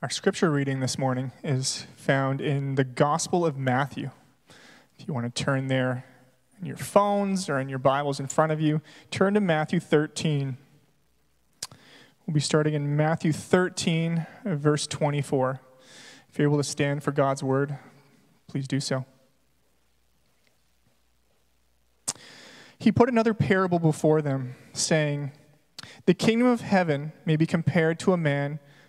Our scripture reading this morning is found in the Gospel of Matthew. If you want to turn there in your phones or in your Bibles in front of you, turn to Matthew 13. We'll be starting in Matthew 13, verse 24. If you're able to stand for God's word, please do so. He put another parable before them, saying, The kingdom of heaven may be compared to a man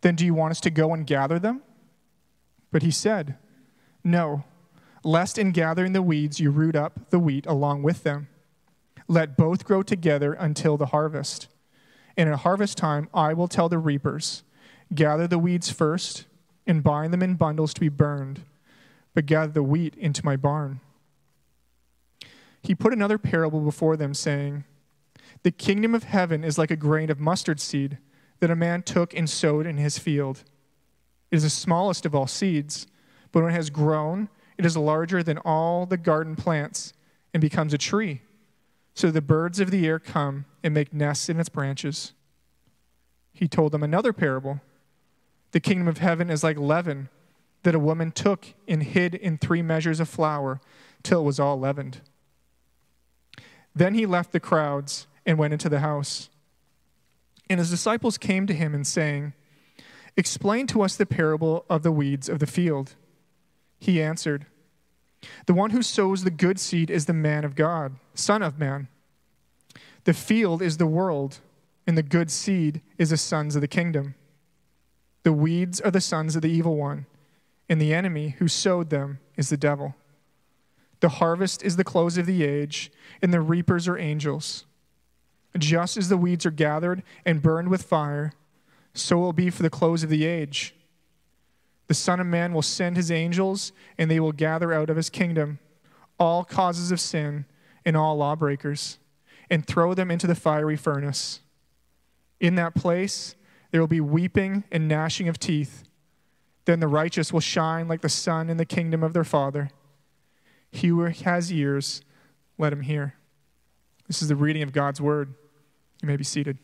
then do you want us to go and gather them? But he said, No, lest in gathering the weeds you root up the wheat along with them. Let both grow together until the harvest. And at harvest time, I will tell the reapers, Gather the weeds first, and bind them in bundles to be burned, but gather the wheat into my barn. He put another parable before them, saying, The kingdom of heaven is like a grain of mustard seed that a man took and sowed in his field. It is the smallest of all seeds, but when it has grown, it is larger than all the garden plants and becomes a tree. So the birds of the air come and make nests in its branches. He told them another parable. The kingdom of heaven is like leaven that a woman took and hid in three measures of flour till it was all leavened. Then he left the crowds and went into the house. And his disciples came to him and saying, Explain to us the parable of the weeds of the field. He answered, The one who sows the good seed is the man of God, Son of Man. The field is the world, and the good seed is the sons of the kingdom. The weeds are the sons of the evil one, and the enemy who sowed them is the devil. The harvest is the close of the age, and the reapers are angels. Just as the weeds are gathered and burned with fire, so will be for the close of the age. The Son of Man will send his angels, and they will gather out of his kingdom all causes of sin and all lawbreakers, and throw them into the fiery furnace. In that place, there will be weeping and gnashing of teeth. Then the righteous will shine like the sun in the kingdom of their Father. He who has ears, let him hear. This is the reading of God's word. You may be seated.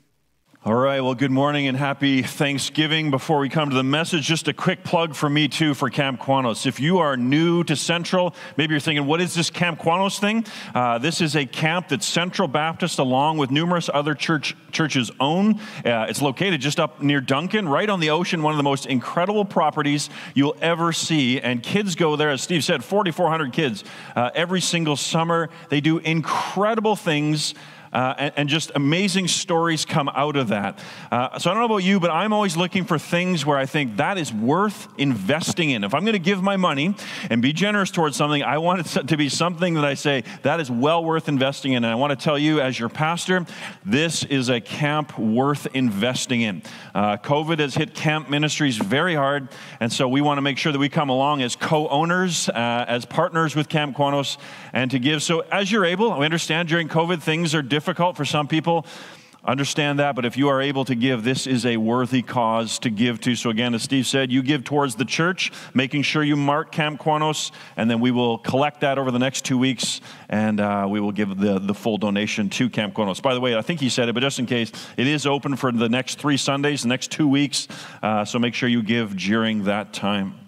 All right, well, good morning and happy Thanksgiving. Before we come to the message, just a quick plug for me too for Camp Qwanoes. If you are new to Central, maybe you're thinking, what is this Camp Qwanoes thing? Uh, this is a camp that Central Baptist, along with numerous other church, churches, own. Uh, it's located just up near Duncan, right on the ocean, one of the most incredible properties you'll ever see. And kids go there, as Steve said, 4,400 kids uh, every single summer. They do incredible things uh, and, and, just amazing stories come out of that. Uh, so I don't know about you, but I'm always looking for things where I think that is worth investing in. If I'm going to give my money and be generous towards something, I want it to be something that I say that is well worth investing in. And I want to tell you, as your pastor, this is a camp worth investing in. Uh, COVID has hit camp ministries very hard, and so we want to make sure that we come along as co owners, uh, as partners with Camp Qwanoes, and to give. So as you're able, we understand during COVID things are different difficult for some people. Understand that, but if you are able to give, this is a worthy cause to give to. So, again, as Steve said, you give towards the church, making sure you mark Camp Qwanoes, and then we will collect that over the next two weeks, and uh, we will give the, the full donation to Camp Qwanoes. By the way, I think he said it, but just in case, it is open for the next three Sundays, the next two weeks, uh, so make sure you give during that time.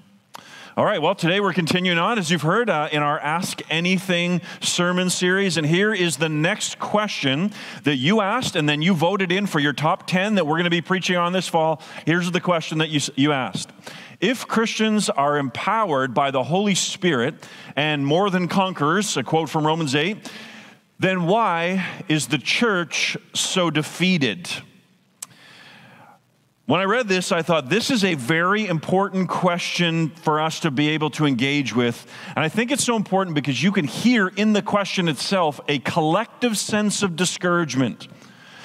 All right, well, today we're continuing on, as you've heard, uh, in our Ask Anything sermon series. And here is the next question that you asked, and then you voted in for your top 10 that we're going to be preaching on this fall. Here's the question that you, you asked If Christians are empowered by the Holy Spirit and more than conquerors, a quote from Romans 8, then why is the church so defeated? When I read this, I thought this is a very important question for us to be able to engage with. And I think it's so important because you can hear in the question itself a collective sense of discouragement.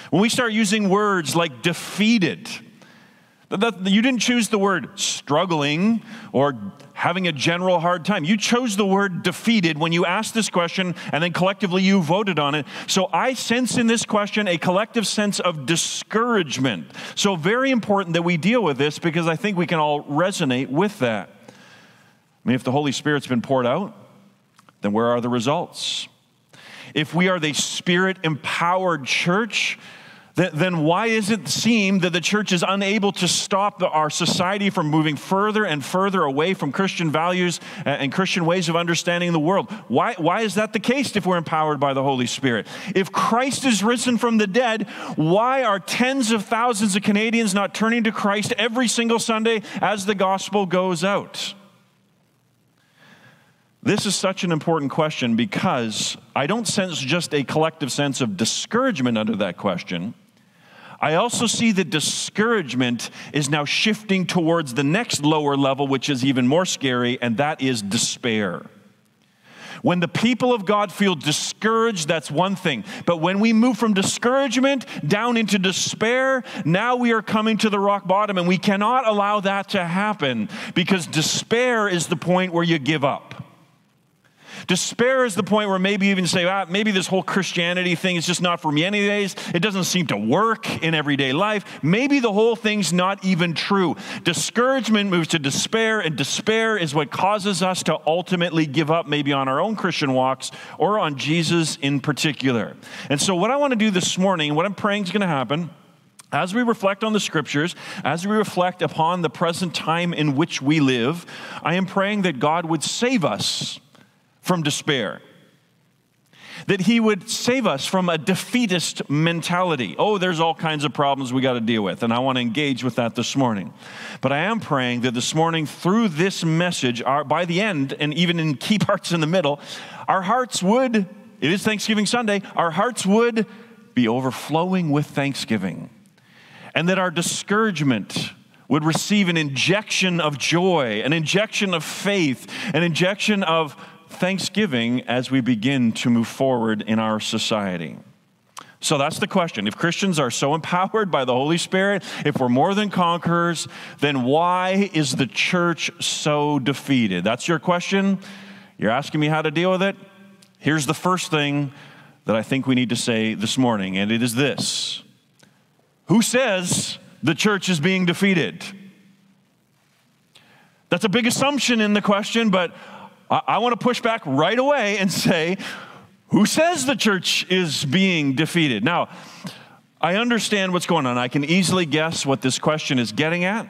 When we start using words like defeated, you didn't choose the word struggling or having a general hard time. You chose the word defeated when you asked this question, and then collectively you voted on it. So I sense in this question a collective sense of discouragement. So, very important that we deal with this because I think we can all resonate with that. I mean, if the Holy Spirit's been poured out, then where are the results? If we are the Spirit empowered church, then why does it seem that the church is unable to stop the, our society from moving further and further away from Christian values and Christian ways of understanding the world? Why, why is that the case if we're empowered by the Holy Spirit? If Christ is risen from the dead, why are tens of thousands of Canadians not turning to Christ every single Sunday as the gospel goes out? This is such an important question because I don't sense just a collective sense of discouragement under that question. I also see that discouragement is now shifting towards the next lower level, which is even more scary, and that is despair. When the people of God feel discouraged, that's one thing. But when we move from discouragement down into despair, now we are coming to the rock bottom, and we cannot allow that to happen because despair is the point where you give up. Despair is the point where maybe even say, ah, maybe this whole Christianity thing is just not for me, anyways. It doesn't seem to work in everyday life. Maybe the whole thing's not even true. Discouragement moves to despair, and despair is what causes us to ultimately give up, maybe on our own Christian walks or on Jesus in particular. And so, what I want to do this morning, what I'm praying is going to happen. As we reflect on the scriptures, as we reflect upon the present time in which we live, I am praying that God would save us from despair. That he would save us from a defeatist mentality. Oh, there's all kinds of problems we got to deal with, and I want to engage with that this morning. But I am praying that this morning, through this message, our, by the end, and even in key parts in the middle, our hearts would, it is Thanksgiving Sunday, our hearts would be overflowing with thanksgiving. And that our discouragement would receive an injection of joy, an injection of faith, an injection of thanksgiving as we begin to move forward in our society. So that's the question. If Christians are so empowered by the Holy Spirit, if we're more than conquerors, then why is the church so defeated? That's your question. You're asking me how to deal with it? Here's the first thing that I think we need to say this morning, and it is this Who says the church is being defeated? That's a big assumption in the question, but I, want to push back right away and say, who says the church is being defeated? Now, I understand what's going on. I can easily guess what this question is getting at.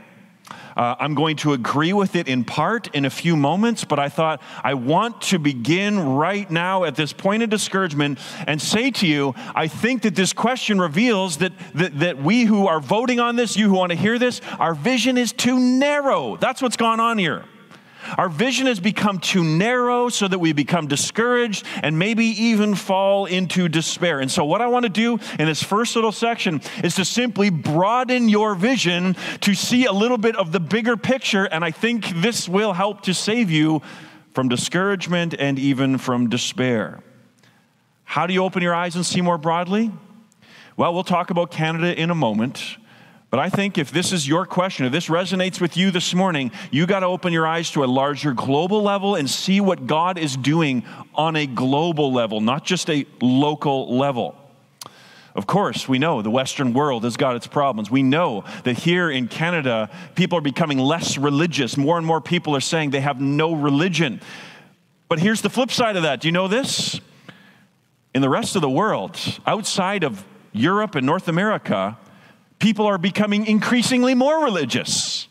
Uh, I'm going to agree with it in part in a few moments, but I thought I want to begin right now at this point of discouragement and say to you, I think that this question reveals that, that, that we who are voting on this, you who want to hear this, our vision is too narrow. That's what's gone on here. Our vision has become too narrow so that we become discouraged and maybe even fall into despair. And so, what I want to do in this first little section is to simply broaden your vision to see a little bit of the bigger picture. And I think this will help to save you from discouragement and even from despair. How do you open your eyes and see more broadly? Well, we'll talk about Canada in a moment. But I think if this is your question, if this resonates with you this morning, you got to open your eyes to a larger global level and see what God is doing on a global level, not just a local level. Of course, we know the Western world has got its problems. We know that here in Canada, people are becoming less religious. More and more people are saying they have no religion. But here's the flip side of that. Do you know this? In the rest of the world, outside of Europe and North America, people are becoming increasingly more religious.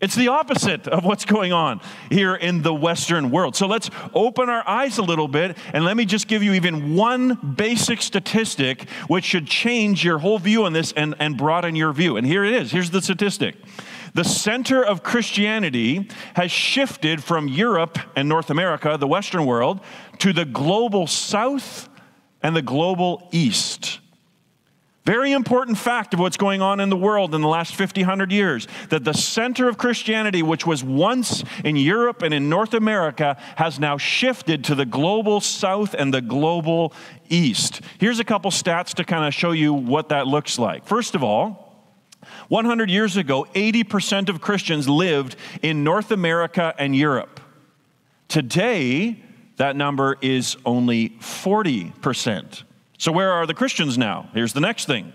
It's the opposite of what's going on here in the Western world. So let's open our eyes a little bit and let me just give you even one basic statistic which should change your whole view on this and, and broaden your view. And here it is here's the statistic. The center of Christianity has shifted from Europe and North America, the Western world, to the global south and the global east. Very important fact of what's going on in the world in the last 50, 100 years that the center of Christianity, which was once in Europe and in North America, has now shifted to the global south and the global east. Here's a couple stats to kind of show you what that looks like. First of all, 100 years ago, 80% of Christians lived in North America and Europe. Today, that number is only 40%. So, where are the Christians now? Here's the next thing.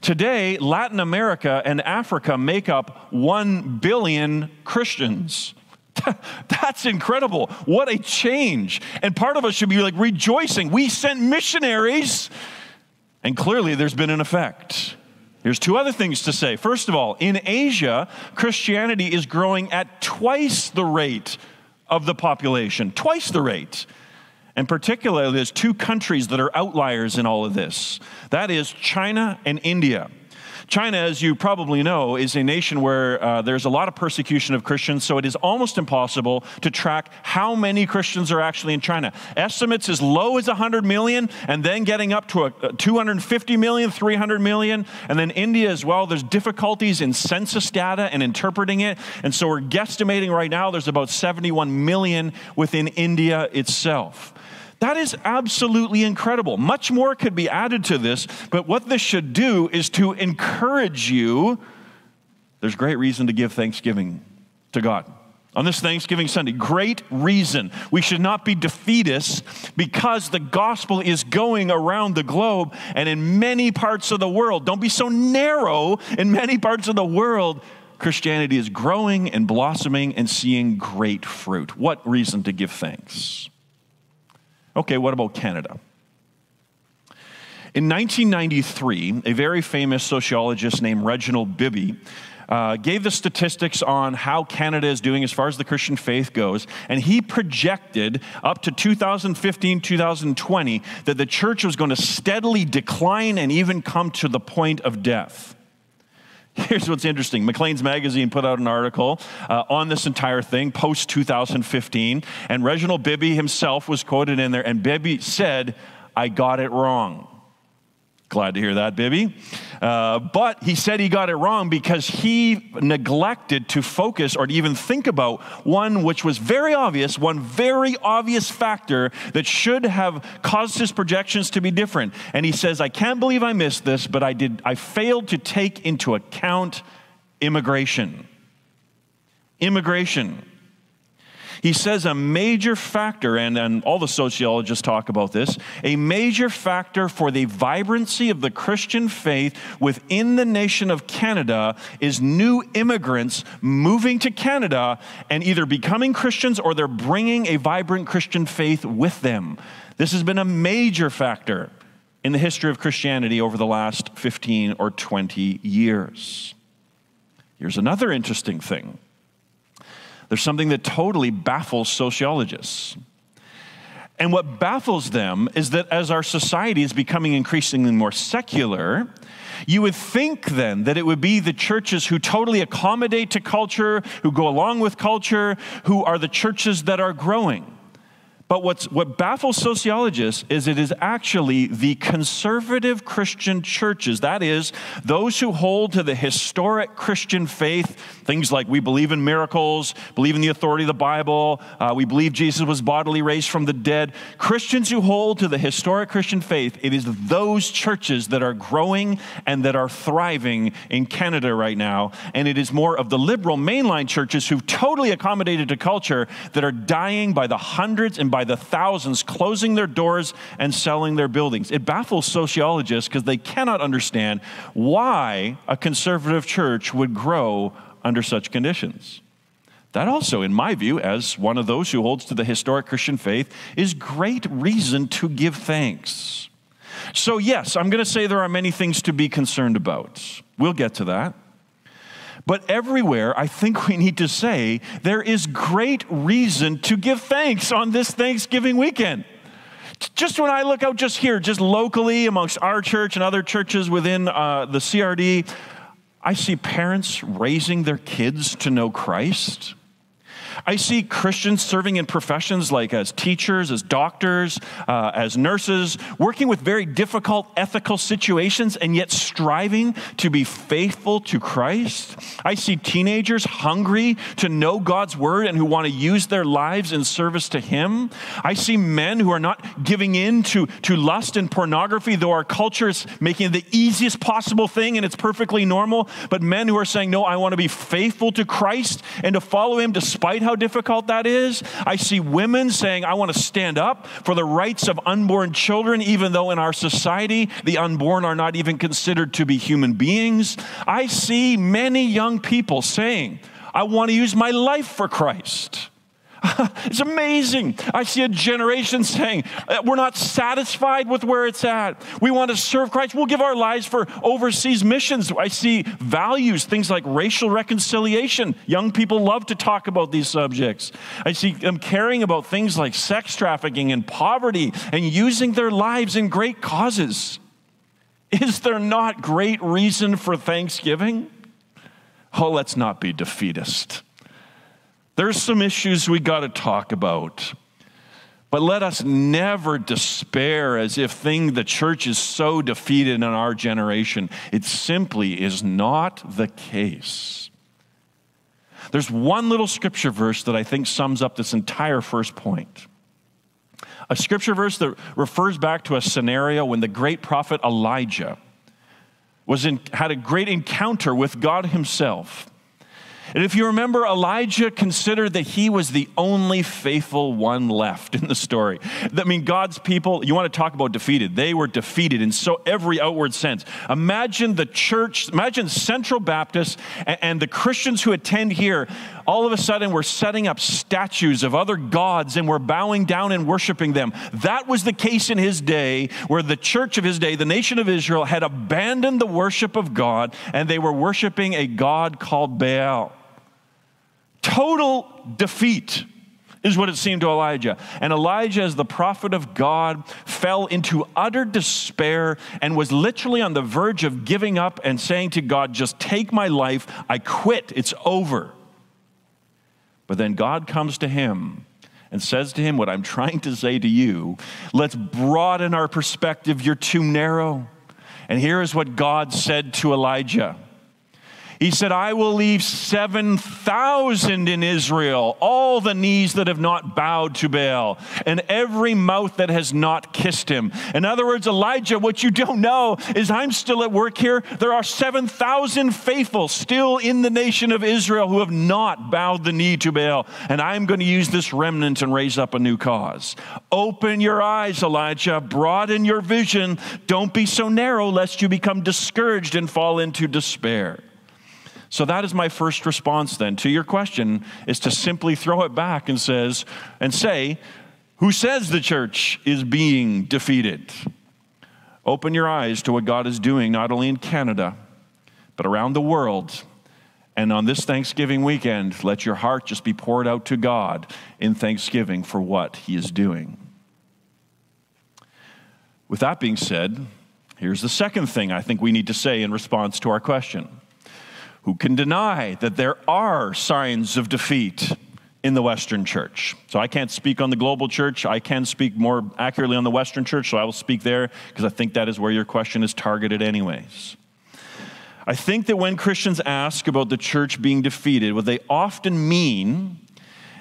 Today, Latin America and Africa make up 1 billion Christians. That's incredible. What a change. And part of us should be like rejoicing. We sent missionaries, and clearly there's been an effect. Here's two other things to say. First of all, in Asia, Christianity is growing at twice the rate of the population, twice the rate. And particularly, there's two countries that are outliers in all of this that is China and India. China, as you probably know, is a nation where uh, there's a lot of persecution of Christians, so it is almost impossible to track how many Christians are actually in China. Estimates as low as 100 million, and then getting up to a, a 250 million, 300 million, and then India as well. There's difficulties in census data and interpreting it, and so we're guesstimating right now there's about 71 million within India itself. That is absolutely incredible. Much more could be added to this, but what this should do is to encourage you. There's great reason to give thanksgiving to God. On this Thanksgiving Sunday, great reason. We should not be defeatists because the gospel is going around the globe and in many parts of the world. Don't be so narrow. In many parts of the world, Christianity is growing and blossoming and seeing great fruit. What reason to give thanks? Okay, what about Canada? In 1993, a very famous sociologist named Reginald Bibby uh, gave the statistics on how Canada is doing as far as the Christian faith goes, and he projected up to 2015, 2020 that the church was going to steadily decline and even come to the point of death. Here's what's interesting Maclean's Magazine put out an article uh, on this entire thing post 2015, and Reginald Bibby himself was quoted in there, and Bibby said, I got it wrong. Glad to hear that, Bibby. Uh, but he said he got it wrong because he neglected to focus or to even think about one which was very obvious, one very obvious factor that should have caused his projections to be different. And he says, I can't believe I missed this, but I did I failed to take into account immigration. Immigration. He says a major factor, and, and all the sociologists talk about this, a major factor for the vibrancy of the Christian faith within the nation of Canada is new immigrants moving to Canada and either becoming Christians or they're bringing a vibrant Christian faith with them. This has been a major factor in the history of Christianity over the last 15 or 20 years. Here's another interesting thing there's something that totally baffles sociologists. And what baffles them is that as our society is becoming increasingly more secular, you would think then that it would be the churches who totally accommodate to culture, who go along with culture, who are the churches that are growing. But what's, what baffles sociologists is it is actually the conservative Christian churches, that is, those who hold to the historic Christian faith, things like we believe in miracles, believe in the authority of the Bible, uh, we believe Jesus was bodily raised from the dead. Christians who hold to the historic Christian faith, it is those churches that are growing and that are thriving in Canada right now. And it is more of the liberal mainline churches who've totally accommodated to culture that are dying by the hundreds and by by the thousands closing their doors and selling their buildings. It baffles sociologists because they cannot understand why a conservative church would grow under such conditions. That also, in my view, as one of those who holds to the historic Christian faith, is great reason to give thanks. So, yes, I'm going to say there are many things to be concerned about. We'll get to that. But everywhere, I think we need to say there is great reason to give thanks on this Thanksgiving weekend. Just when I look out just here, just locally amongst our church and other churches within uh, the CRD, I see parents raising their kids to know Christ. I see Christians serving in professions like as teachers, as doctors, uh, as nurses, working with very difficult ethical situations and yet striving to be faithful to Christ. I see teenagers hungry to know God's word and who want to use their lives in service to Him. I see men who are not giving in to, to lust and pornography, though our culture is making it the easiest possible thing and it's perfectly normal, but men who are saying, No, I want to be faithful to Christ and to follow Him despite how difficult that is. I see women saying, I want to stand up for the rights of unborn children, even though in our society the unborn are not even considered to be human beings. I see many young people saying, I want to use my life for Christ. it's amazing. I see a generation saying, uh, We're not satisfied with where it's at. We want to serve Christ. We'll give our lives for overseas missions. I see values, things like racial reconciliation. Young people love to talk about these subjects. I see them caring about things like sex trafficking and poverty and using their lives in great causes. Is there not great reason for thanksgiving? Oh, let's not be defeatist. There's some issues we got to talk about. But let us never despair as if thing the church is so defeated in our generation. It simply is not the case. There's one little scripture verse that I think sums up this entire first point. A scripture verse that refers back to a scenario when the great prophet Elijah was in, had a great encounter with God himself. And if you remember, Elijah considered that he was the only faithful one left in the story. I mean, God's people, you want to talk about defeated. They were defeated in so every outward sense. Imagine the church, imagine Central Baptist and, the Christians who attend here. All of a sudden, we're setting up statues of other gods and we're bowing down and worshiping them. That was the case in his day, where the church of his day, the nation of Israel, had abandoned the worship of God and they were worshiping a God called Baal. Total defeat is what it seemed to Elijah. And Elijah, as the prophet of God, fell into utter despair and was literally on the verge of giving up and saying to God, Just take my life. I quit. It's over. But then God comes to him and says to him, What I'm trying to say to you, let's broaden our perspective. You're too narrow. And here is what God said to Elijah. He said, I will leave 7,000 in Israel, all the knees that have not bowed to Baal, and every mouth that has not kissed him. In other words, Elijah, what you don't know is I'm still at work here. There are 7,000 faithful still in the nation of Israel who have not bowed the knee to Baal, and I'm going to use this remnant and raise up a new cause. Open your eyes, Elijah, broaden your vision. Don't be so narrow lest you become discouraged and fall into despair. So that is my first response then to your question is to simply throw it back and says and say, who says the church is being defeated? Open your eyes to what God is doing not only in Canada, but around the world. And on this Thanksgiving weekend, let your heart just be poured out to God in thanksgiving for what He is doing. With that being said, here's the second thing I think we need to say in response to our question. Who can deny that there are signs of defeat in the Western church? So I can't speak on the global church. I can speak more accurately on the Western church, so I will speak there because I think that is where your question is targeted, anyways. I think that when Christians ask about the church being defeated, what they often mean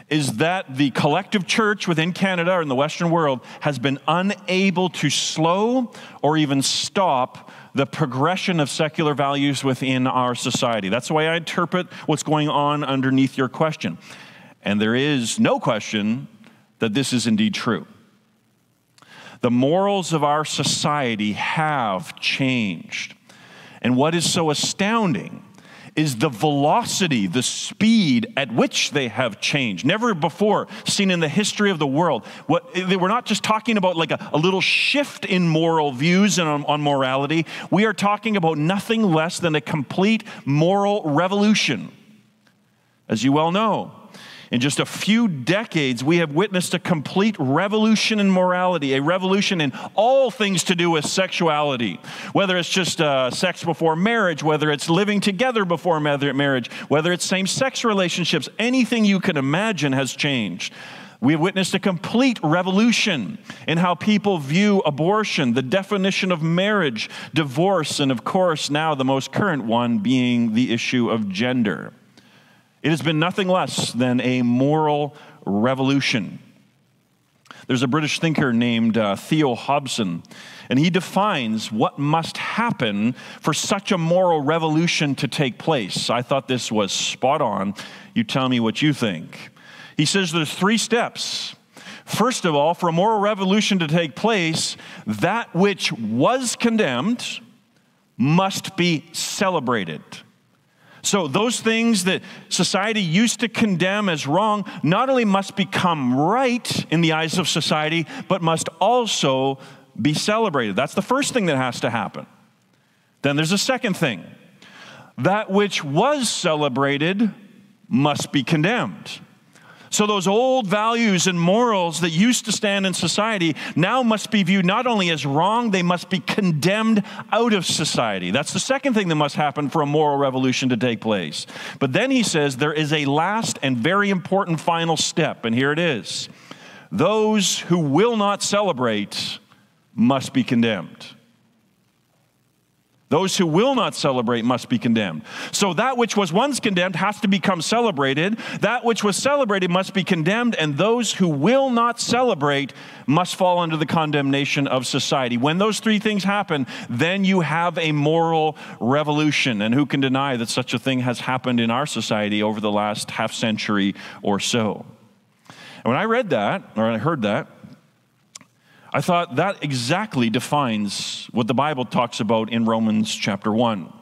is that the collective church within Canada or in the Western world has been unable to slow or even stop the progression of secular values within our society. That's the way I interpret what's going on underneath your question. And there is no question that this is indeed true. The morals of our society have changed. And what is so astounding is the velocity, the speed at which they have changed. Never before seen in the history of the world. What, they were not just talking about like a, a little shift in moral views and on, on morality. We are talking about nothing less than a complete moral revolution. As you well know, In just a few decades, we have witnessed a complete revolution in morality, a revolution in all things to do with sexuality. Whether it's just uh, sex before marriage, whether it's living together before marriage, whether it's same sex relationships, anything you can imagine has changed. We have witnessed a complete revolution in how people view abortion, the definition of marriage, divorce, and of course, now the most current one being the issue of gender. It has been nothing less than a moral revolution. There's a British thinker named uh, Theo Hobson, and he defines what must happen for such a moral revolution to take place. I thought this was spot on. You tell me what you think. He says there's three steps. First of all, for a moral revolution to take place, that which was condemned must be celebrated. So, those things that society used to condemn as wrong not only must become right in the eyes of society, but must also be celebrated. That's the first thing that has to happen. Then there's a second thing that which was celebrated must be condemned. So, those old values and morals that used to stand in society now must be viewed not only as wrong, they must be condemned out of society. That's the second thing that must happen for a moral revolution to take place. But then he says there is a last and very important final step, and here it is those who will not celebrate must be condemned. Those who will not celebrate must be condemned. So that which was once condemned has to become celebrated. That which was celebrated must be condemned, and those who will not celebrate must fall under the condemnation of society. When those three things happen, then you have a moral revolution. And who can deny that such a thing has happened in our society over the last half century or so? And when I read that, or I heard that, I thought that exactly defines what the Bible talks about in Romans chapter 1.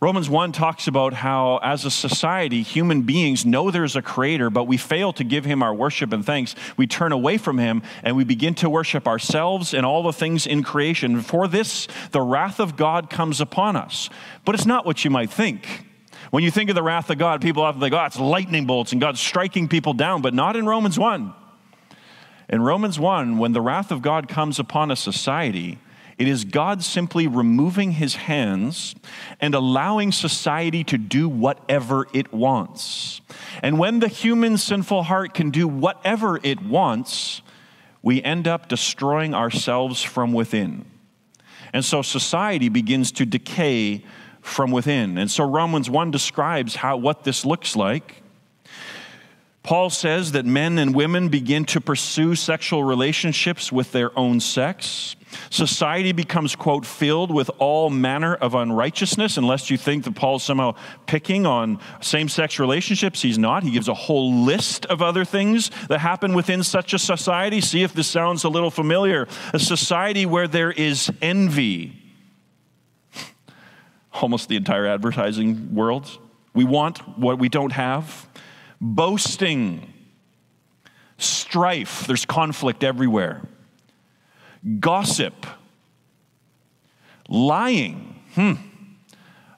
Romans 1 talks about how, as a society, human beings know there's a creator, but we fail to give him our worship and thanks. We turn away from him and we begin to worship ourselves and all the things in creation. For this, the wrath of God comes upon us. But it's not what you might think. When you think of the wrath of God, people often think, oh, it's lightning bolts and God's striking people down, but not in Romans 1. In Romans 1, when the wrath of God comes upon a society, it is God simply removing his hands and allowing society to do whatever it wants. And when the human sinful heart can do whatever it wants, we end up destroying ourselves from within. And so society begins to decay from within. And so Romans 1 describes how what this looks like. Paul says that men and women begin to pursue sexual relationships with their own sex. Society becomes, quote, filled with all manner of unrighteousness, unless you think that Paul's somehow picking on same sex relationships. He's not. He gives a whole list of other things that happen within such a society. See if this sounds a little familiar. A society where there is envy. Almost the entire advertising world. We want what we don't have boasting, strife, there's conflict everywhere, gossip, lying. Hmm.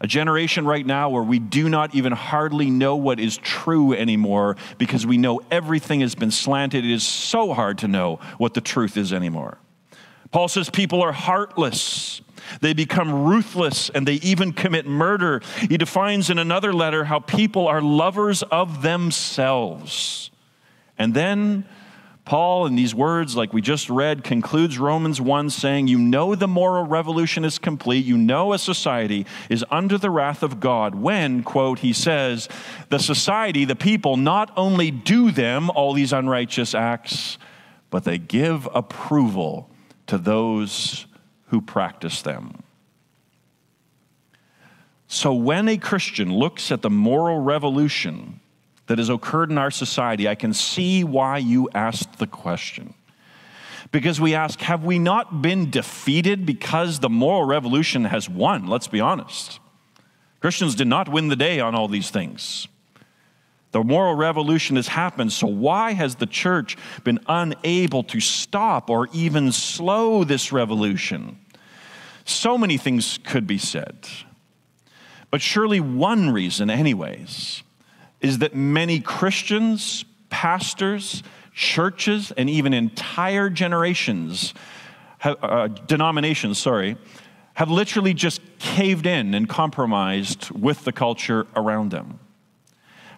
A generation right now where we do not even hardly know what is true anymore because we know everything has been slanted. It is so hard to know what the truth is anymore. Paul says people are heartless. They become ruthless and they even commit murder. He defines in another letter how people are lovers of themselves. And then Paul, in these words, like we just read, concludes Romans 1 saying, You know the moral revolution is complete. You know a society is under the wrath of God when, quote, he says, the society, the people, not only do them, all these unrighteous acts, but they give approval to those who practice them. So, when a Christian looks at the moral revolution that has occurred in our society, I can see why you asked the question. Because we ask, have we not been defeated because the moral revolution has won? Let's be honest. Christians did not win the day on all these things. The moral revolution has happened, so why has the church been unable to stop or even slow this revolution? So many things could be said. But surely one reason, anyways, is that many Christians, pastors, churches, and even entire generations, uh, denominations, sorry, have literally just caved in and compromised with the culture around them.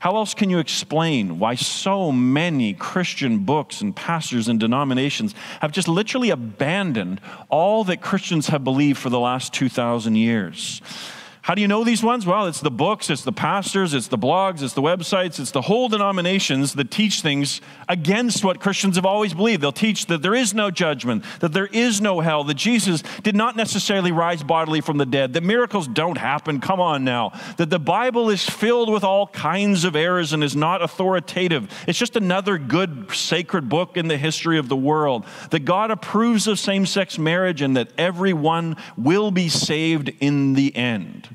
How else can you explain why so many Christian books and pastors and denominations have just literally abandoned all that Christians have believed for the last 2,000 years? How do you know these ones? Well, it's the books, it's the pastors, it's the blogs, it's the websites, it's the whole denominations that teach things against what Christians have always believed. They'll teach that there is no judgment, that there is no hell, that Jesus did not necessarily rise bodily from the dead, that miracles don't happen. Come on now. That the Bible is filled with all kinds of errors and is not authoritative. It's just another good sacred book in the history of the world. That God approves of same sex marriage and that everyone will be saved in the end.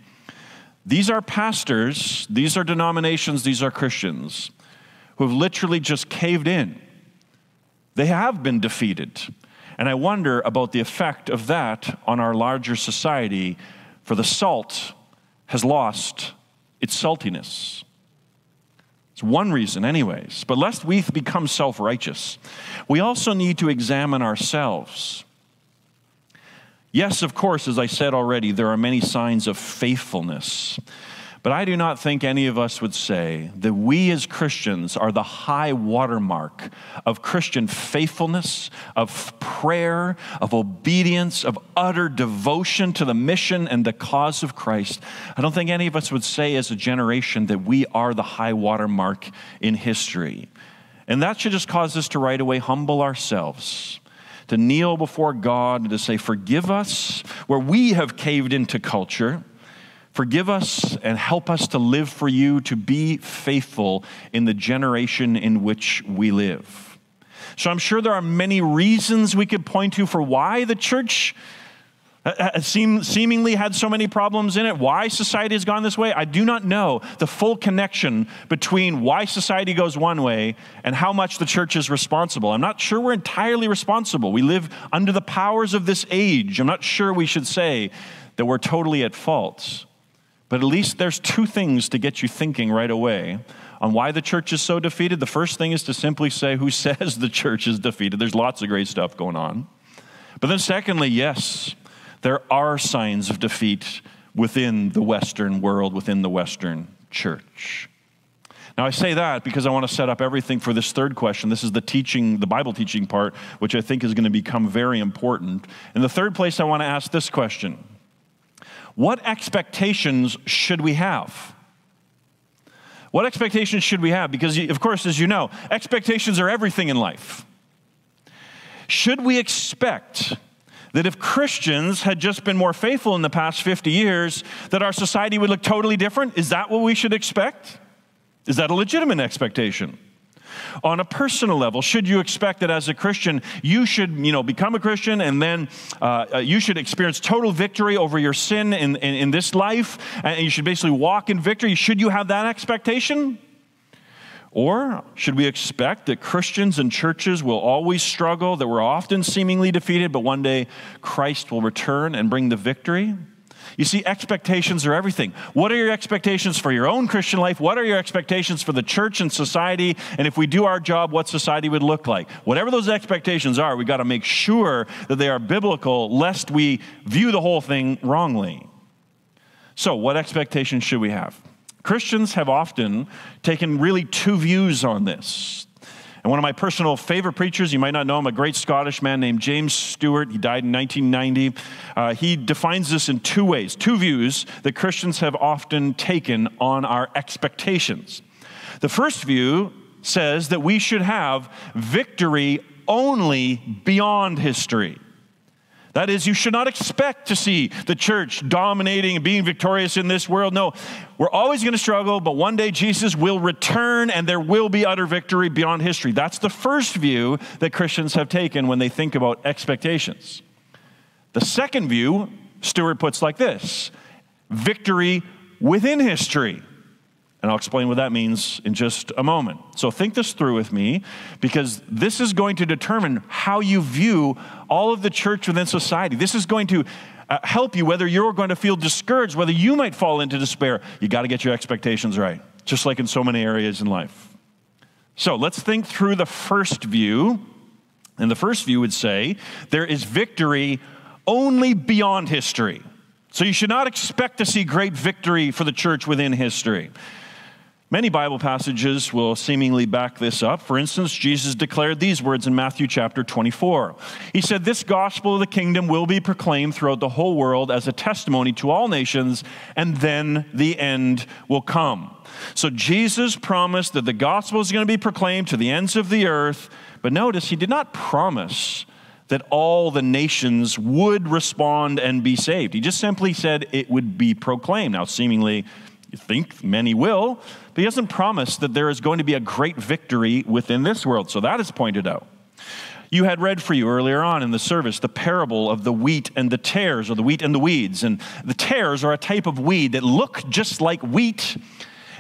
These are pastors, these are denominations, these are Christians who have literally just caved in. They have been defeated. And I wonder about the effect of that on our larger society, for the salt has lost its saltiness. It's one reason, anyways. But lest we become self righteous, we also need to examine ourselves. Yes, of course, as I said already, there are many signs of faithfulness. But I do not think any of us would say that we as Christians are the high watermark of Christian faithfulness, of prayer, of obedience, of utter devotion to the mission and the cause of Christ. I don't think any of us would say as a generation that we are the high watermark in history. And that should just cause us to right away humble ourselves to kneel before God and to say, Forgive us where we have caved into culture. Forgive us and help us to live for you, to be faithful in the generation in which we live. So I'm sure there are many reasons we could point to for why the church Uh, uh, seem, seemingly had so many problems in it. Why society has gone this way, I do not know the full connection between why society goes one way and how much the church is responsible. I'm not sure we're entirely responsible. We live under the powers of this age. I'm not sure we should say that we're totally at fault. But at least there's two things to get you thinking right away on why the church is so defeated. The first thing is to simply say, Who says the church is defeated? There's lots of great stuff going on. But then, secondly, yes, there are signs of defeat within the Western world, within the Western church. Now, I say that because I want to set up everything for this third question. This is the teaching, the Bible teaching part, which I think is going to become very important. In the third place, I want to ask this question What expectations should we have? What expectations should we have? Because, of course, as you know, expectations are everything in life. Should we expect that if Christians had just been more faithful in the past 50 years, that our society would look totally different? Is that what we should expect? Is that a legitimate expectation? On a personal level, should you expect that as a Christian, you should, you know, become a Christian and then uh, uh you should experience total victory over your sin in, in, in this life, and you should basically walk in victory? Should you have that expectation? Or should we expect that Christians and churches will always struggle, that we're often seemingly defeated, but one day Christ will return and bring the victory? You see, expectations are everything. What are your expectations for your own Christian life? What are your expectations for the church and society? And if we do our job, what society would look like? Whatever those expectations are, we've got to make sure that they are biblical, lest we view the whole thing wrongly. So, what expectations should we have? Christians have often taken really two views on this. And one of my personal favorite preachers, you might not know him, a great Scottish man named James Stewart, he died in 1990. Uh, he defines this in two ways, two views that Christians have often taken on our expectations. The first view says that we should have victory only beyond history. That is, you should not expect to see the church dominating and being victorious in this world. No, we're always going to struggle, but one day Jesus will return and there will be utter victory beyond history. That's the first view that Christians have taken when they think about expectations. The second view, Stewart puts like this victory within history. And I'll explain what that means in just a moment. So think this through with me because this is going to determine how you view all of the church within society. This is going to uh, help you whether you're going to feel discouraged, whether you might fall into despair. You got to get your expectations right. just like in so many areas in life. So let's think through the first view. And the first view would say there is victory only beyond history. So you should not expect to see great victory for the church within history. Many Bible passages will seemingly back this up. For instance, Jesus declared these words in Matthew chapter 24. He said, This gospel of the kingdom will be proclaimed throughout the whole world as a testimony to all nations, and then the end will come. So Jesus promised that the gospel is going to be proclaimed to the ends of the earth, but notice he did not promise that all the nations would respond and be saved. He just simply said it would be proclaimed. Now, seemingly, you think many will, but he doesn't promise that there is going to be a great victory within this world. So that is pointed out. You had read for you earlier on in the service the parable of the wheat and the tares, or the wheat and the weeds. And the tares are a type of weed that look just like wheat,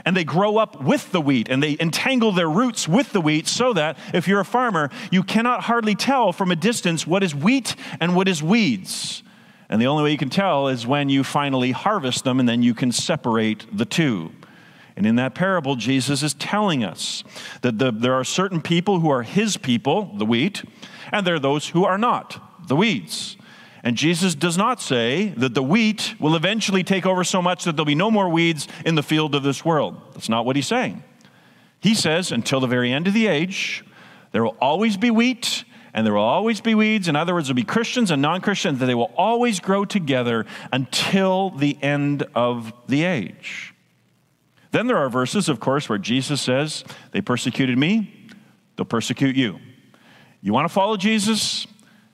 and they grow up with the wheat and they entangle their roots with the wheat so that if you're a farmer, you cannot hardly tell from a distance what is wheat and what is weeds. And the only way you can tell is when you finally harvest them and then you can separate the two. And in that parable, Jesus is telling us that the, there are certain people who are his people, the wheat, and there are those who are not, the weeds. And Jesus does not say that the wheat will eventually take over so much that there'll be no more weeds in the field of this world. That's not what he's saying. He says, until the very end of the age, there will always be wheat and there will always be weeds. In other words, there'll be Christians and non Christians, that they will always grow together until the end of the age. Then there are verses, of course, where Jesus says, They persecuted me, they'll persecute you. You want to follow Jesus?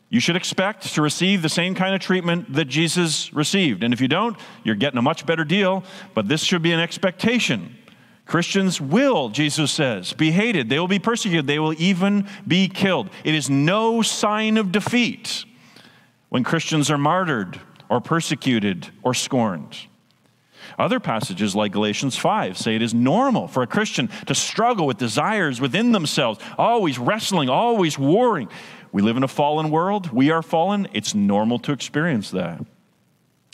You should expect to receive the same kind of treatment that Jesus received. And if you don't, you're getting a much better deal, but this should be an expectation. Christians will, Jesus says, be hated. They will be persecuted. They will even be killed. It is no sign of defeat when Christians are martyred or persecuted or scorned. Other passages, like Galatians 5, say it is normal for a Christian to struggle with desires within themselves, always wrestling, always warring. We live in a fallen world. We are fallen. It's normal to experience that.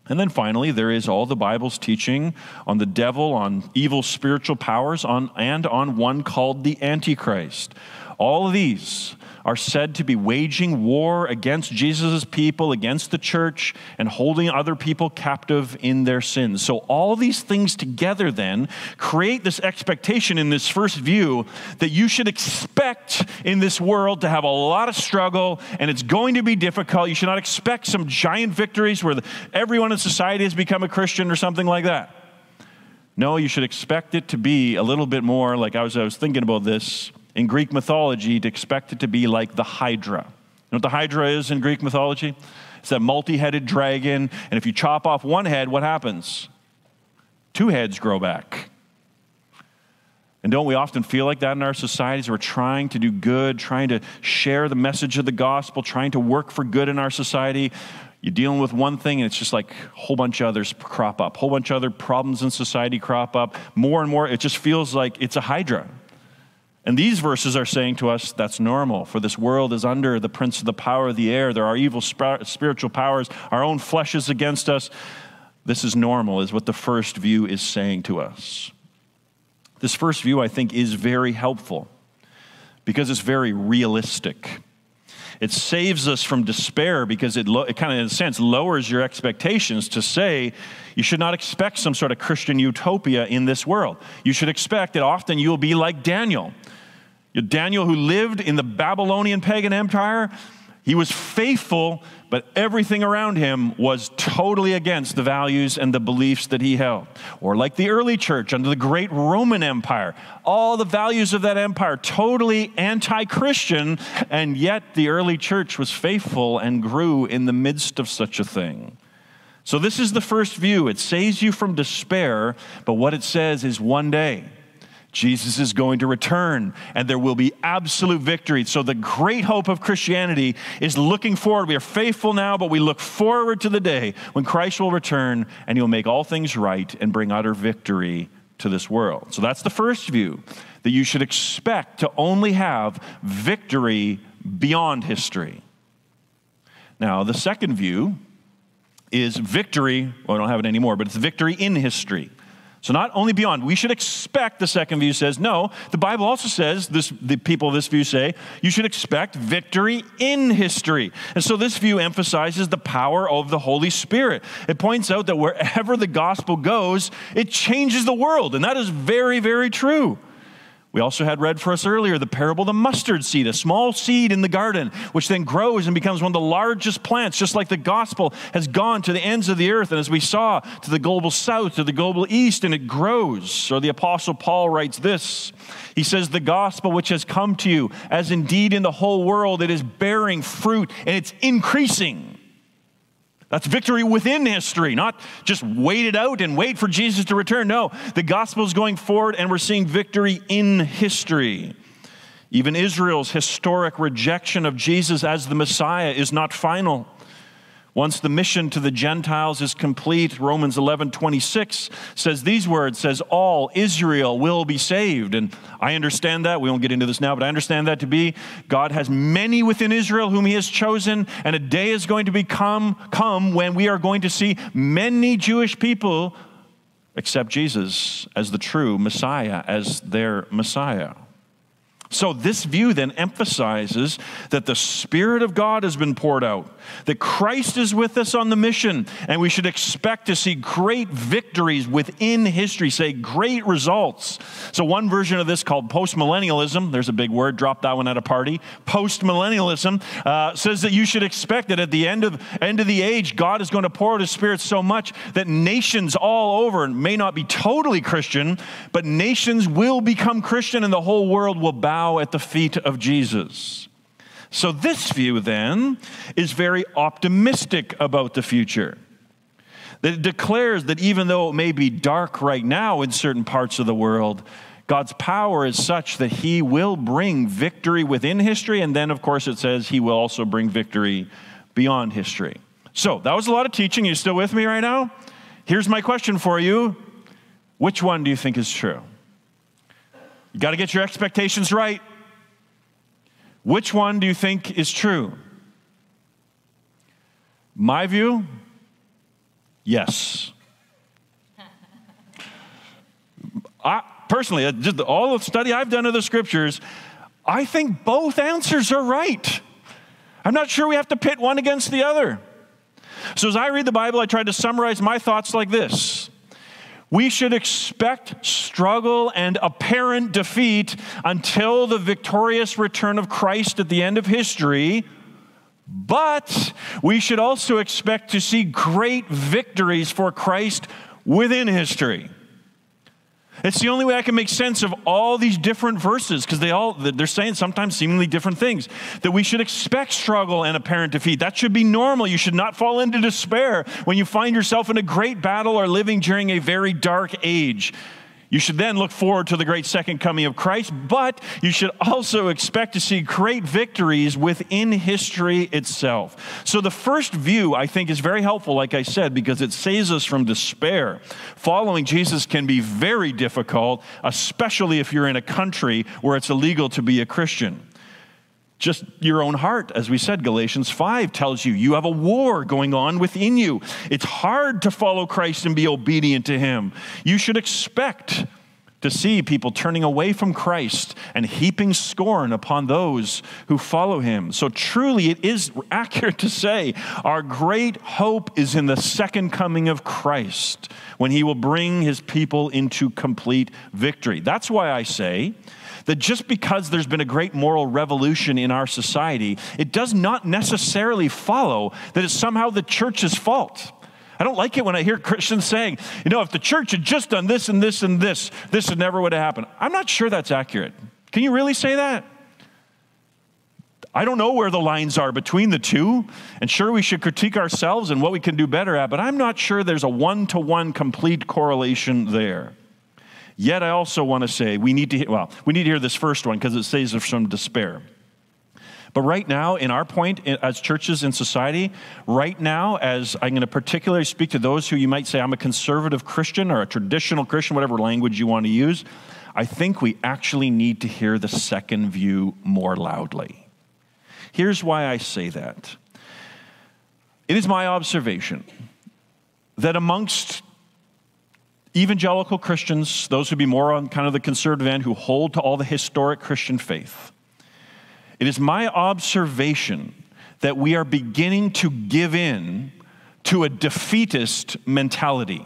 And then finally, there is all the Bible's teaching on the devil, on evil spiritual powers, on, and on one called the Antichrist. All of these are said to be waging war against Jesus' people, against the church, and holding other people captive in their sins. So, all these things together then create this expectation in this first view that you should expect in this world to have a lot of struggle and it's going to be difficult. You should not expect some giant victories where everyone in society has become a Christian or something like that. No, you should expect it to be a little bit more like I was, I was thinking about this in Greek mythology to expect it to be like the Hydra. You know what the Hydra is in Greek mythology? It's that multi headed dragon, and if you chop off one head, what happens? Two heads grow back. And don't we often feel like that in our societies? We're trying to do good, trying to share the message of the gospel, trying to work for good in our society. You're dealing with one thing, and it's just like a whole bunch of others crop up, a whole bunch of other problems in society crop up. More and more, it just feels like it's a hydra. And these verses are saying to us that's normal, for this world is under the prince of the power of the air. There are evil spiritual powers. Our own flesh is against us. This is normal, is what the first view is saying to us. This first view, I think, is very helpful because it's very realistic. It saves us from despair because it, lo- it kind of, in a sense, lowers your expectations to say you should not expect some sort of Christian utopia in this world. You should expect that often you'll be like Daniel. Daniel, who lived in the Babylonian pagan empire, he was faithful, but everything around him was totally against the values and the beliefs that he held. Or like the early church under the great Roman Empire, all the values of that empire totally anti Christian, and yet the early church was faithful and grew in the midst of such a thing. So, this is the first view. It saves you from despair, but what it says is one day Jesus is going to return and there will be absolute victory. So, the great hope of Christianity is looking forward. We are faithful now, but we look forward to the day when Christ will return and he'll make all things right and bring utter victory to this world. So, that's the first view that you should expect to only have victory beyond history. Now, the second view is victory, well, I don't have it anymore, but it's victory in history. So, not only beyond, we should expect, the second view says, no, the Bible also says, this, the people of this view say, you should expect victory in history. And so, this view emphasizes the power of the Holy Spirit. It points out that wherever the gospel goes, it changes the world. And that is very, very true. We also had read for us earlier the parable of the mustard seed, a small seed in the garden, which then grows and becomes one of the largest plants, just like the gospel has gone to the ends of the earth. And as we saw, to the global south, to the global east, and it grows. So the apostle Paul writes this He says, The gospel which has come to you, as indeed in the whole world it is bearing fruit and it's increasing that's victory within history, not just wait it out and wait for Jesus to return. No, the gospel is going forward and we're seeing victory in history. Even Israel's historic rejection of Jesus as the Messiah is not final. Once the mission to the Gentiles is complete, Romans 11 26 says these words, says, All Israel will be saved. And I understand that. We won't get into this now, but I understand that to be God has many within Israel whom he has chosen, and a day is going to become come when we are going to see many Jewish people accept Jesus as the true Messiah, as their Messiah. So, this view then emphasizes that the Spirit of God has been poured out, that Christ is with us on the mission, and we should expect to see great victories within history, say great results. So, one version of this called postmillennialism, there's a big word, drop that one at a party. Postmillennialism uh, says that you should expect that at the end of, end of the age, God is going to pour out His Spirit so much that nations all over may not be totally Christian, but nations will become Christian and the whole world will bow bow at the feet of Jesus. So, this view then is very optimistic about the future. That it declares that even though it may be dark right now in certain parts of the world, God's power is such that He will bring victory within history, and then, of course, it says He will also bring victory beyond history. So, that was a lot of teaching. You still with me right now? Here's my question for you Which one do you think is true? You got to get your expectations right. Which one do you think is true? My view? Yes. I, personally, just all the study I've done of the scriptures, I think both answers are right. I'm not sure we have to pit one against the other. So, as I read the Bible, I try to summarize my thoughts like this we should expect struggle and apparent defeat until the victorious return of Christ at the end of history. But we should also expect to see great victories for Christ within history. It's the only way I can make sense of all these different verses because they all they're saying sometimes seemingly different things. That we should expect struggle and apparent defeat. That should be normal. You should not fall into despair when you find yourself in a great battle or living during a very dark age. You should then look forward to the great second coming of Christ, but you should also expect to see great victories within history itself. So, the first view I think is very helpful, like I said, because it saves us from despair. Following Jesus can be very difficult, especially if you're in a country where it's illegal to be a Christian just your own heart. As we said, Galatians 5 tells you you have a war going on within you. It's hard to follow Christ and be obedient to Him. You should expect to see people turning away from Christ and heaping scorn upon those who follow Him. So, truly, it is accurate to say our great hope is in the second coming of Christ when He will bring His people into complete victory. That's why I say, that just because there's been a great moral revolution in our society, it does not necessarily follow that it's somehow the church's fault. I don't like it when I hear Christians saying, you know, if the church had just done this and this and this, this never would have happened. I'm not sure that's accurate. Can you really say that? I don't know where the lines are between the two, and sure, we should critique ourselves and what we can do better at, but I'm not sure there's a one to one complete correlation there. Yet I also want to say we need to, well, we need to hear this first one because it saves us from despair. But right now, in our point as churches in society, right now, as I'm going to particularly speak to those who you might say, I'm a conservative Christian or a traditional Christian, whatever language you want to use, I think we actually need to hear the second view more loudly. Here's why I say that it is my observation that amongst evangelical Christians, those who be more on kind of the conservative end, who hold to all the historic Christian faith, it is my observation that we are beginning to give in to a defeatist mentality.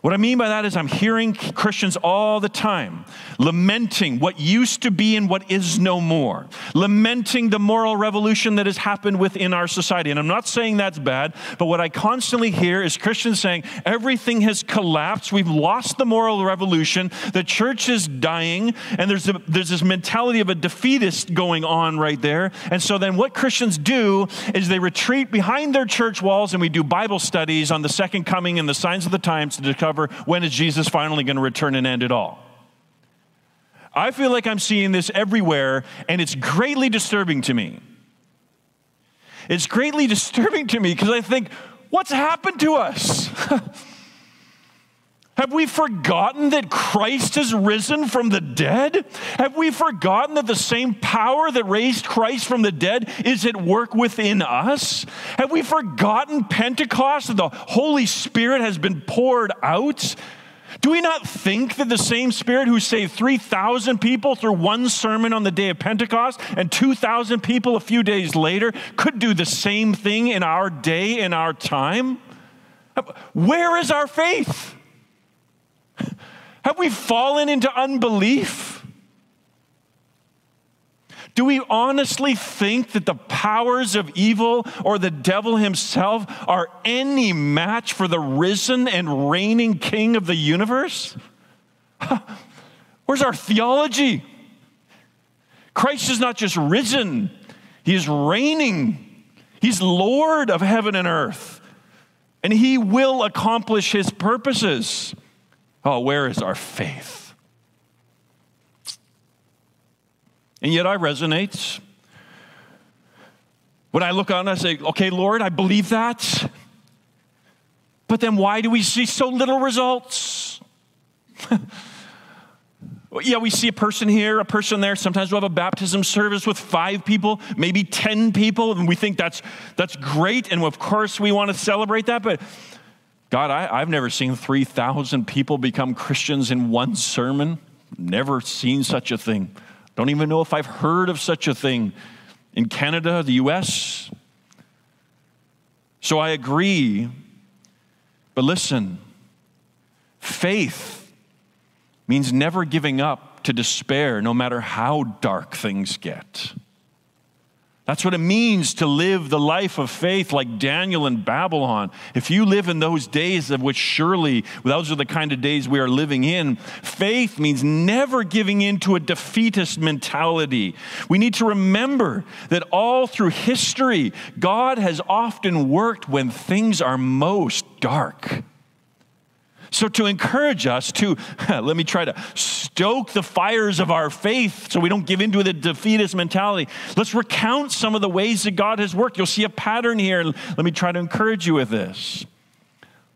What I mean by that is, I'm hearing Christians all the time lamenting what used to be and what is no more, lamenting the moral revolution that has happened within our society. And I'm not saying that's bad, but what I constantly hear is Christians saying everything has collapsed, we've lost the moral revolution, the church is dying, and there's, a, there's this mentality of a defeatist going on right there. And so then what Christians do is they retreat behind their church walls and we do Bible studies on the second coming and the signs of the times to when is Jesus finally going to return and end it all. I feel like I'm seeing this everywhere, and it's greatly disturbing to me. It's greatly disturbing to me because I think, what's happened to us? Have we forgotten that Christ has risen from the dead? Have we forgotten that the same power that raised Christ from the dead is at work within us? Have we forgotten Pentecost, that the Holy Spirit has been poured out? Do we not think that the same Spirit who saved 3,000 people through one sermon on the day of Pentecost and 2,000 people a few days later could do the same thing in our day, in our time? Where is our faith? Have we fallen into unbelief? Do we honestly think that the powers of evil or the devil himself are any match for the risen and reigning king of the universe? Where's our theology? Christ is not just risen, he is reigning. He's Lord of heaven and earth, and he will accomplish his purposes. Oh, where is our faith? And yet I resonate. When I look on, I say, okay, Lord, I believe that. But then why do we see so little results? yeah, we see a person here, a person there. Sometimes we'll have a baptism service with five people, maybe 10 people, and we think that's, that's great. And of course, we want to celebrate that. But God, I, have never seen 3,000 people become Christians in one sermon. Never seen such a thing. Don't even know if I've heard of such a thing in Canada, the US. So I agree. But listen, faith means never giving up to despair, no matter how dark things get. That's what it means to live the life of faith like Daniel in Babylon. If you live in those days of which surely those are the kind of days we are living in, faith means never giving in to a defeatist mentality. We need to remember that all through history, God has often worked when things are most dark. So, to encourage us to, let me try to stoke the fires of our faith so we don't give into the defeatist mentality, let's recount some of the ways that God has worked. You'll see a pattern here. Let me try to encourage you with this.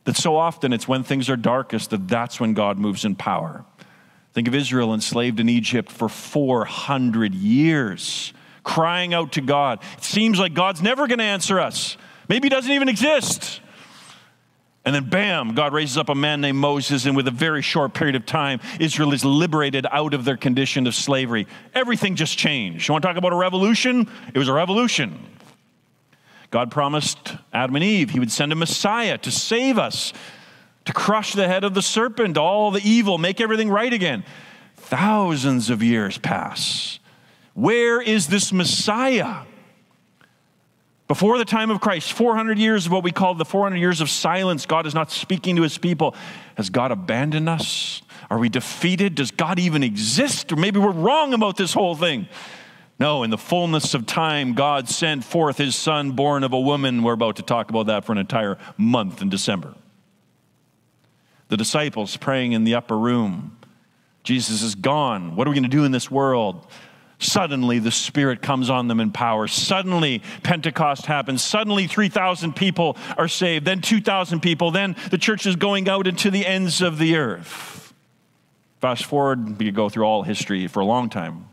That so often it's when things are darkest that that's when God moves in power. Think of Israel enslaved in Egypt for 400 years, crying out to God. It seems like God's never going to answer us. Maybe he doesn't even exist. And then, bam, God raises up a man named Moses, and with a very short period of time, Israel is liberated out of their condition of slavery. Everything just changed. You want to talk about a revolution? It was a revolution. God promised Adam and Eve he would send a Messiah to save us, to crush the head of the serpent, all the evil, make everything right again. Thousands of years pass. Where is this Messiah? Before the time of Christ, 400 years of what we call the 400 years of silence, God is not speaking to his people. Has God abandoned us? Are we defeated? Does God even exist? Or maybe we're wrong about this whole thing. No, in the fullness of time, God sent forth his son, born of a woman. We're about to talk about that for an entire month in December. The disciples praying in the upper room. Jesus is gone. What are we going to do in this world? Suddenly, the Spirit comes on them in power. Suddenly, Pentecost happens. Suddenly, 3,000 people are saved, then 2,000 people. Then the church is going out into the ends of the earth. Fast forward, we could go through all history for a long time.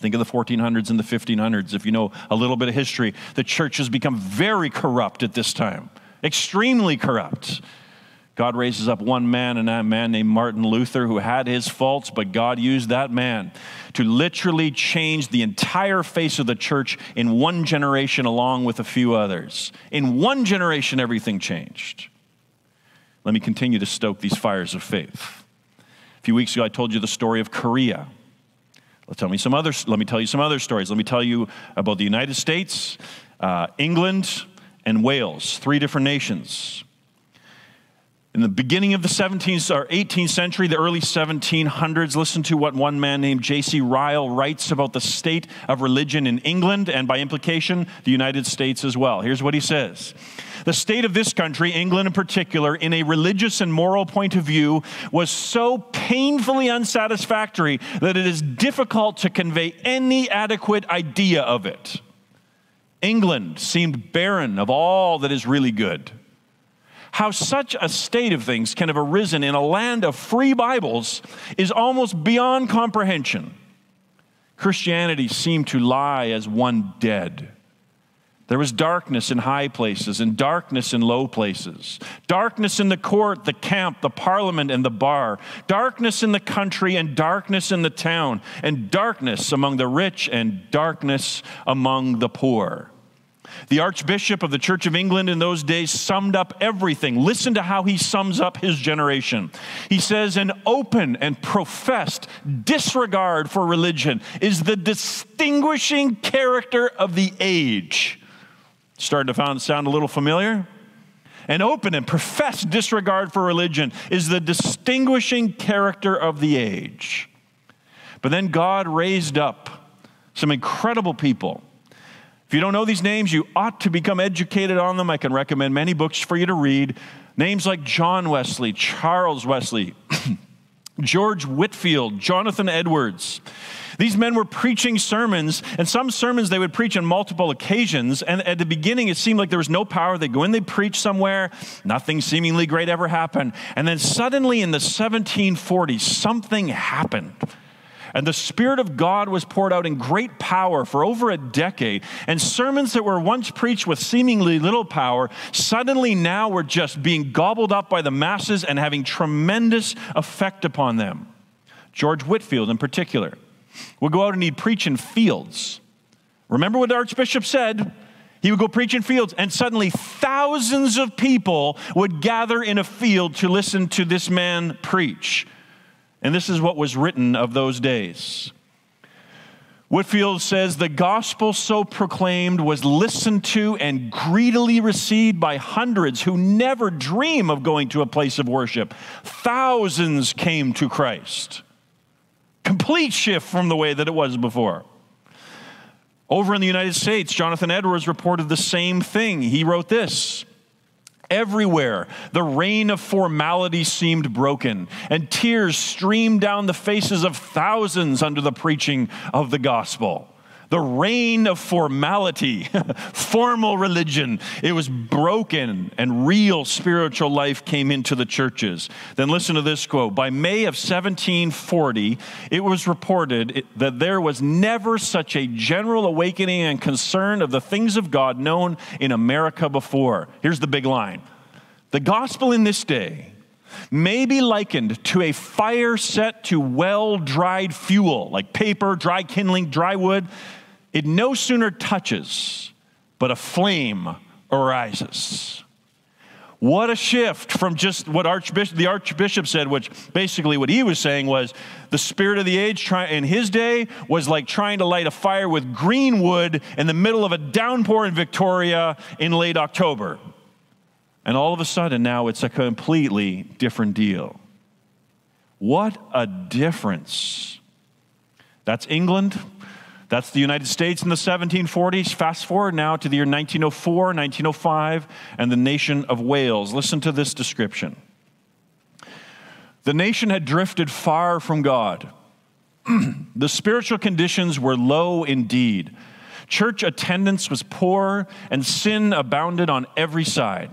Think of the 1400s and the 1500s. If you know a little bit of history, the church has become very corrupt at this time, extremely corrupt. God raises up one man, and that man named Martin Luther, who had his faults, but God used that man to literally change the entire face of the church in one generation, along with a few others. In one generation, everything changed. Let me continue to stoke these fires of faith. A few weeks ago, I told you the story of Korea. Let tell me some other. Let me tell you some other stories. Let me tell you about the United States, uh, England, and Wales, three different nations. In the beginning of the 17th or 18th century, the early 1700s, listen to what one man named J.C. Ryle writes about the state of religion in England and by implication, the United States as well. Here's what he says The state of this country, England in particular, in a religious and moral point of view, was so painfully unsatisfactory that it is difficult to convey any adequate idea of it. England seemed barren of all that is really good. How such a state of things can have arisen in a land of free Bibles is almost beyond comprehension. Christianity seemed to lie as one dead. There was darkness in high places and darkness in low places. Darkness in the court, the camp, the parliament, and the bar. Darkness in the country and darkness in the town. And darkness among the rich and darkness among the poor. The Archbishop of the Church of England in those days summed up everything. Listen to how he sums up his generation. He says, An open and professed disregard for religion is the distinguishing character of the age. Starting to sound a little familiar? An open and professed disregard for religion is the distinguishing character of the age. But then God raised up some incredible people if you don't know these names, you ought to become educated on them. I can recommend many books for you to read. Names like John Wesley, Charles Wesley, George Whitefield, Jonathan Edwards. These men were preaching sermons, and some sermons they would preach on multiple occasions. And at the beginning, it seemed like there was no power. They'd go in, they'd preach somewhere, nothing seemingly great ever happened. And then suddenly in the 1740s, something happened. And the Spirit of God was poured out in great power for over a decade. And sermons that were once preached with seemingly little power suddenly now were just being gobbled up by the masses and having tremendous effect upon them. George Whitefield, in particular, would go out and he'd preach in fields. Remember what the Archbishop said? He would go preach in fields, and suddenly thousands of people would gather in a field to listen to this man preach. And this is what was written of those days. Whitefield says the gospel so proclaimed was listened to and greedily received by hundreds who never dream of going to a place of worship. Thousands came to Christ. Complete shift from the way that it was before. Over in the United States, Jonathan Edwards reported the same thing. He wrote this Everywhere, the reign of formality seemed broken, and tears streamed down the faces of thousands under the preaching of the gospel the reign of formality, formal religion. It was broken and real spiritual life came into the churches. Then listen to this quote. By May of 1740, it was reported that there was never such a general awakening and concern of the things of God known in America before. Here's the big line The gospel in this day may be likened to a fire set to well dried fuel, like paper, dry kindling, dry wood it no sooner touches, but a flame arises. What a shift from just what Archbishop, the Archbishop said, which basically what he was saying was the spirit of the age try, in his day was like trying to light a fire with green wood in the middle of a downpour in Victoria in late October. And all of a sudden now it's a completely different deal. What a difference. That's England. That's the United States in the 1740s. Fast forward now to the year 1904, 1905, and the nation of Wales. Listen to this description. The nation had drifted far from God. the spiritual conditions were low indeed. Church attendance was poor, and sin abounded on every side.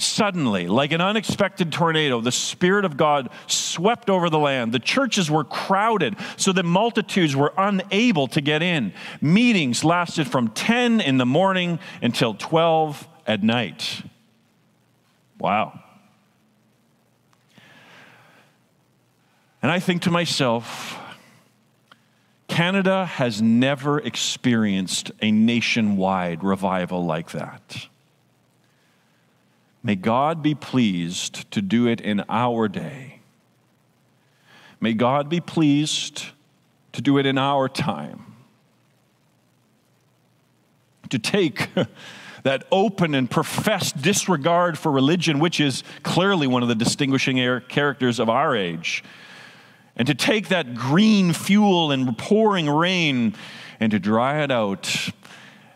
Suddenly, like an unexpected tornado, the Spirit of God swept over the land. The churches were crowded so that multitudes were unable to get in. Meetings lasted from 10 in the morning until 12 at night. Wow. And I think to myself, Canada has never experienced a nationwide revival like that. May God be pleased to do it in our day. May God be pleased to do it in our time. To take that open and professed disregard for religion, which is clearly one of the distinguishing characters of our age, and to take that green fuel and pouring rain and to dry it out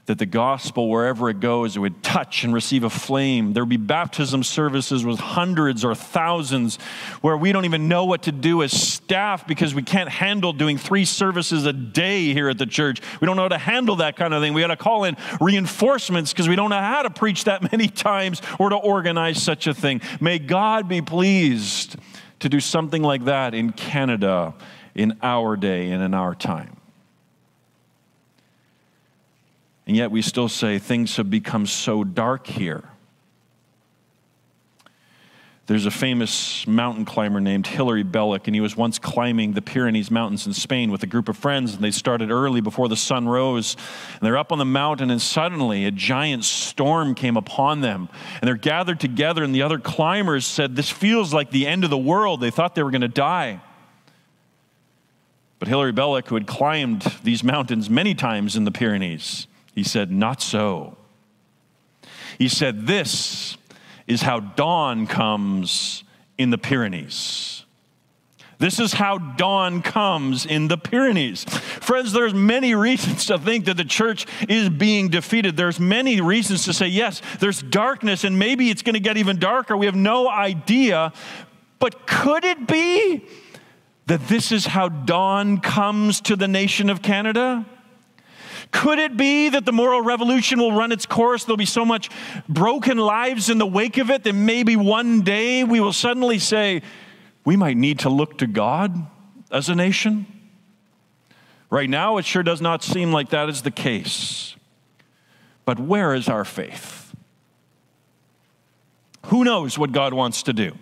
that the gospel, wherever it goes, it would touch and receive a flame. There would be baptism services with hundreds or thousands where we don't even know what to do as staff because we can't handle doing three services a day here at the church. We don't know how to handle that kind of thing. We got to call in reinforcements because we don't know how to preach that many times or to organize such a thing. May God be pleased to do something like that in Canada in our day and in our time. And yet we still say things have become so dark here. There's a famous mountain climber named Hilaire Belloc, and he was once climbing the Pyrenees Mountains in Spain with a group of friends, and they started early before the sun rose. And they're up on the mountain, and suddenly a giant storm came upon them. And they're gathered together, and the other climbers said, This feels like the end of the world. They thought they were going to die. But Hilaire Belloc, who had climbed these mountains many times in the Pyrenees, he said, Not so. He said, This is how dawn comes in the Pyrenees. This is how dawn comes in the Pyrenees. Friends, there's many reasons to think that the church is being defeated. There's many reasons to say, yes, there's darkness and maybe it's going to get even darker. We have no idea. But could it be that this is how dawn comes to the nation of Canada? Could it be that the moral revolution will run its course? There'll be so much broken lives in the wake of it that maybe one day we will suddenly say, we might need to look to God as a nation? Right now, it sure does not seem like that is the case. But where is our faith? Who knows what God wants to do?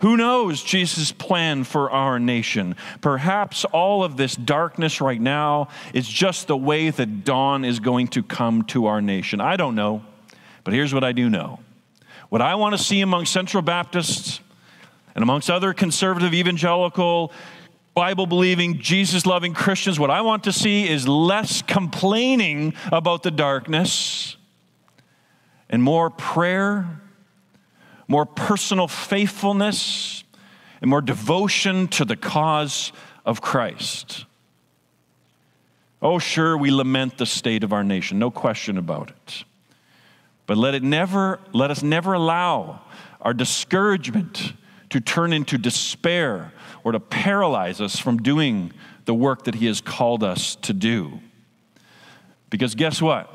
Who knows Jesus' plan for our nation? Perhaps all of this darkness right now is just the way that dawn is going to come to our nation. I don't know, but here's what I do know. What I want to see among Central Baptists and amongst other conservative evangelical Bible believing, Jesus loving Christians, what I want to see is less complaining about the darkness and more prayer more personal faithfulness, and more devotion to the cause of Christ. Oh, sure, we lament the state of our nation, no question about it. But let it never, let us never allow our discouragement to turn into despair or to paralyze us from doing the work that He has called us to do. Because guess what?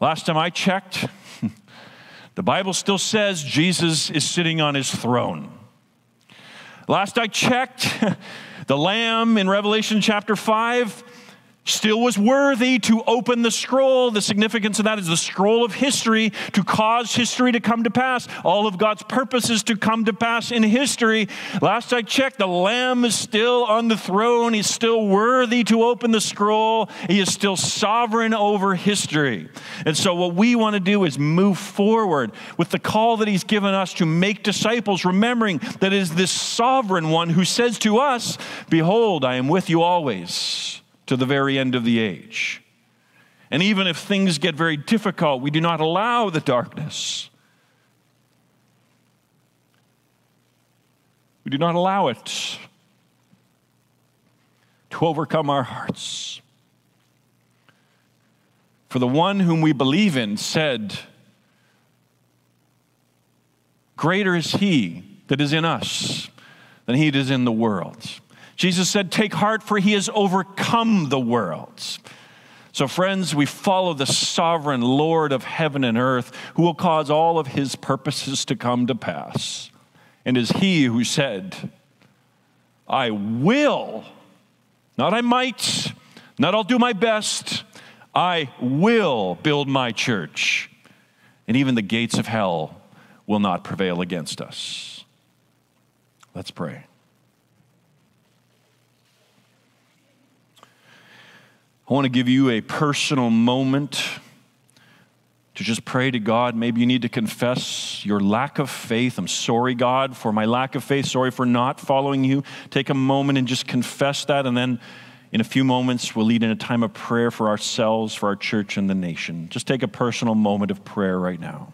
Last time I checked, the Bible still says Jesus is sitting on his throne. Last I checked, the Lamb in Revelation chapter 5 still was worthy to open the scroll. The significance of that is the scroll of history to cause history to come to pass. All of God's purposes to come to pass in history. Last I checked, the Lamb is still on the throne. He's still worthy to open the scroll. He is still sovereign over history. And so, what we want to do is move forward with the call that He's given us to make disciples, remembering that it is this sovereign one who says to us, Behold, I am with you always to the very end of the age. And even if things get very difficult, we do not allow the darkness. We do not allow it to overcome our hearts. For the one whom we believe in said, Greater is he that is in us than he that is in the world. Jesus said, Take heart, for he has overcome the world. So, friends, we follow the sovereign Lord of heaven and earth who will cause all of his purposes to come to pass. And is he who said, I will, not I might, not I'll do my best, I will build my church. And even the gates of hell will not prevail against us. Let's pray. I want to give you a personal moment to just pray to God. Maybe you need to confess your lack of faith. I'm sorry, God, for my lack of faith. Sorry for not following you. Take a moment and just confess that. And then in a few moments, we'll lead in a time of prayer for ourselves, for our church, and the nation. Just take a personal moment of prayer right now.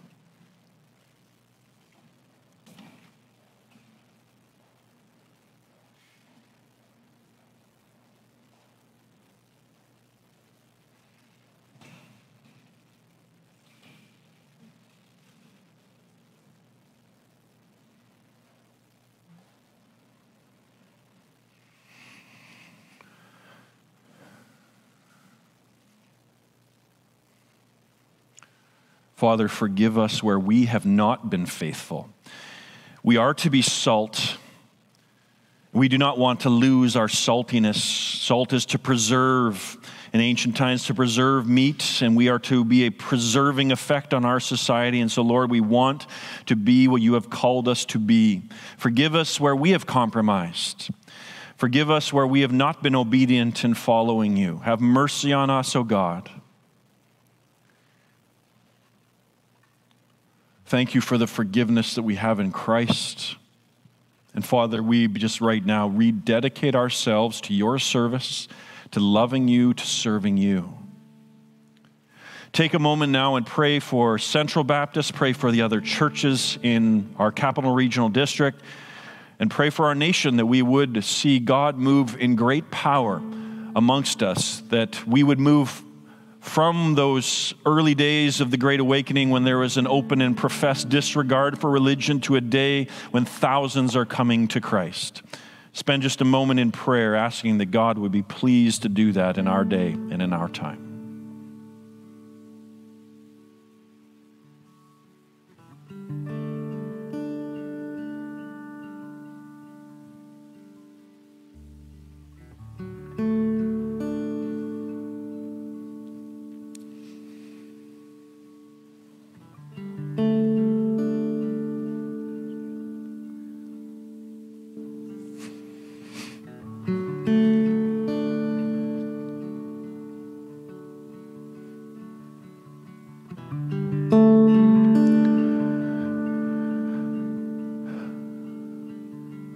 Father, forgive us where we have not been faithful. We are to be salt. We do not want to lose our saltiness. Salt is to preserve, in ancient times, to preserve meat, and we are to be a preserving effect on our society. And so, Lord, we want to be what you have called us to be. Forgive us where we have compromised. Forgive us where we have not been obedient in following you. Have mercy on us, O God. Thank you for the forgiveness that we have in Christ. And Father, we just right now rededicate ourselves to your service, to loving you, to serving you. Take a moment now and pray for Central Baptist, pray for the other churches in our capital regional district, and pray for our nation that we would see God move in great power amongst us, that we would move from those early days of the Great Awakening when there was an open and professed disregard for religion to a day when thousands are coming to Christ. Spend just a moment in prayer asking that God would be pleased to do that in our day and in our time.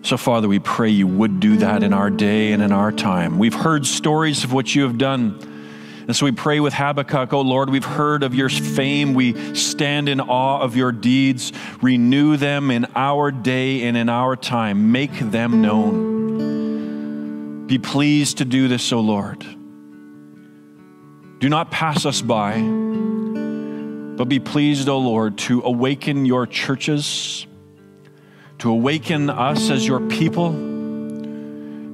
So, Father, we pray you would do that in our day and in our time. We've heard stories of what you have done. And so we pray with Habakkuk, oh Lord, we've heard of your fame. We stand in awe of your deeds. Renew them in our day and in our time. Make them known. Be pleased to do this, O Lord. Do not pass us by, but be pleased, O Lord, to awaken your churches to awaken us as your people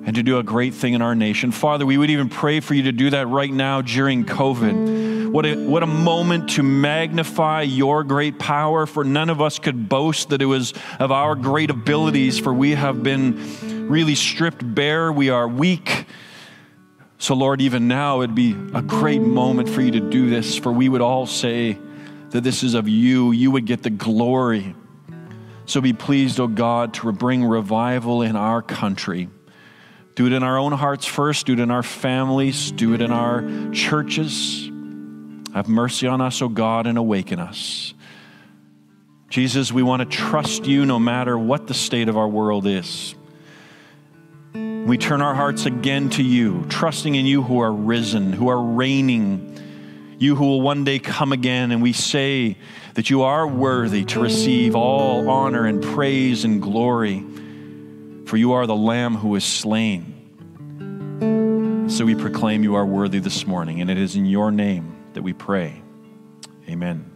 and to do a great thing in our nation. Father, we would even pray for you to do that right now during COVID. What a, what a moment to magnify your great power, for none of us could boast that it was of our great abilities, for we have been really stripped bare. We are weak. So, Lord, even now it'd be a great moment for you to do this, for we would all say that this is of you. You would get the glory. So be pleased, O God, to bring revival in our country. Do it in our own hearts first, do it in our families, do it in our churches. Have mercy on us, O God, and awaken us. Jesus, we want to trust you no matter what the state of our world is. We turn our hearts again to you, trusting in you who are risen, who are reigning, you who will one day come again. And we say, that you are worthy to receive all honor and praise and glory, for you are the Lamb who is slain. So we proclaim you are worthy this morning, and it is in your name that we pray. Amen.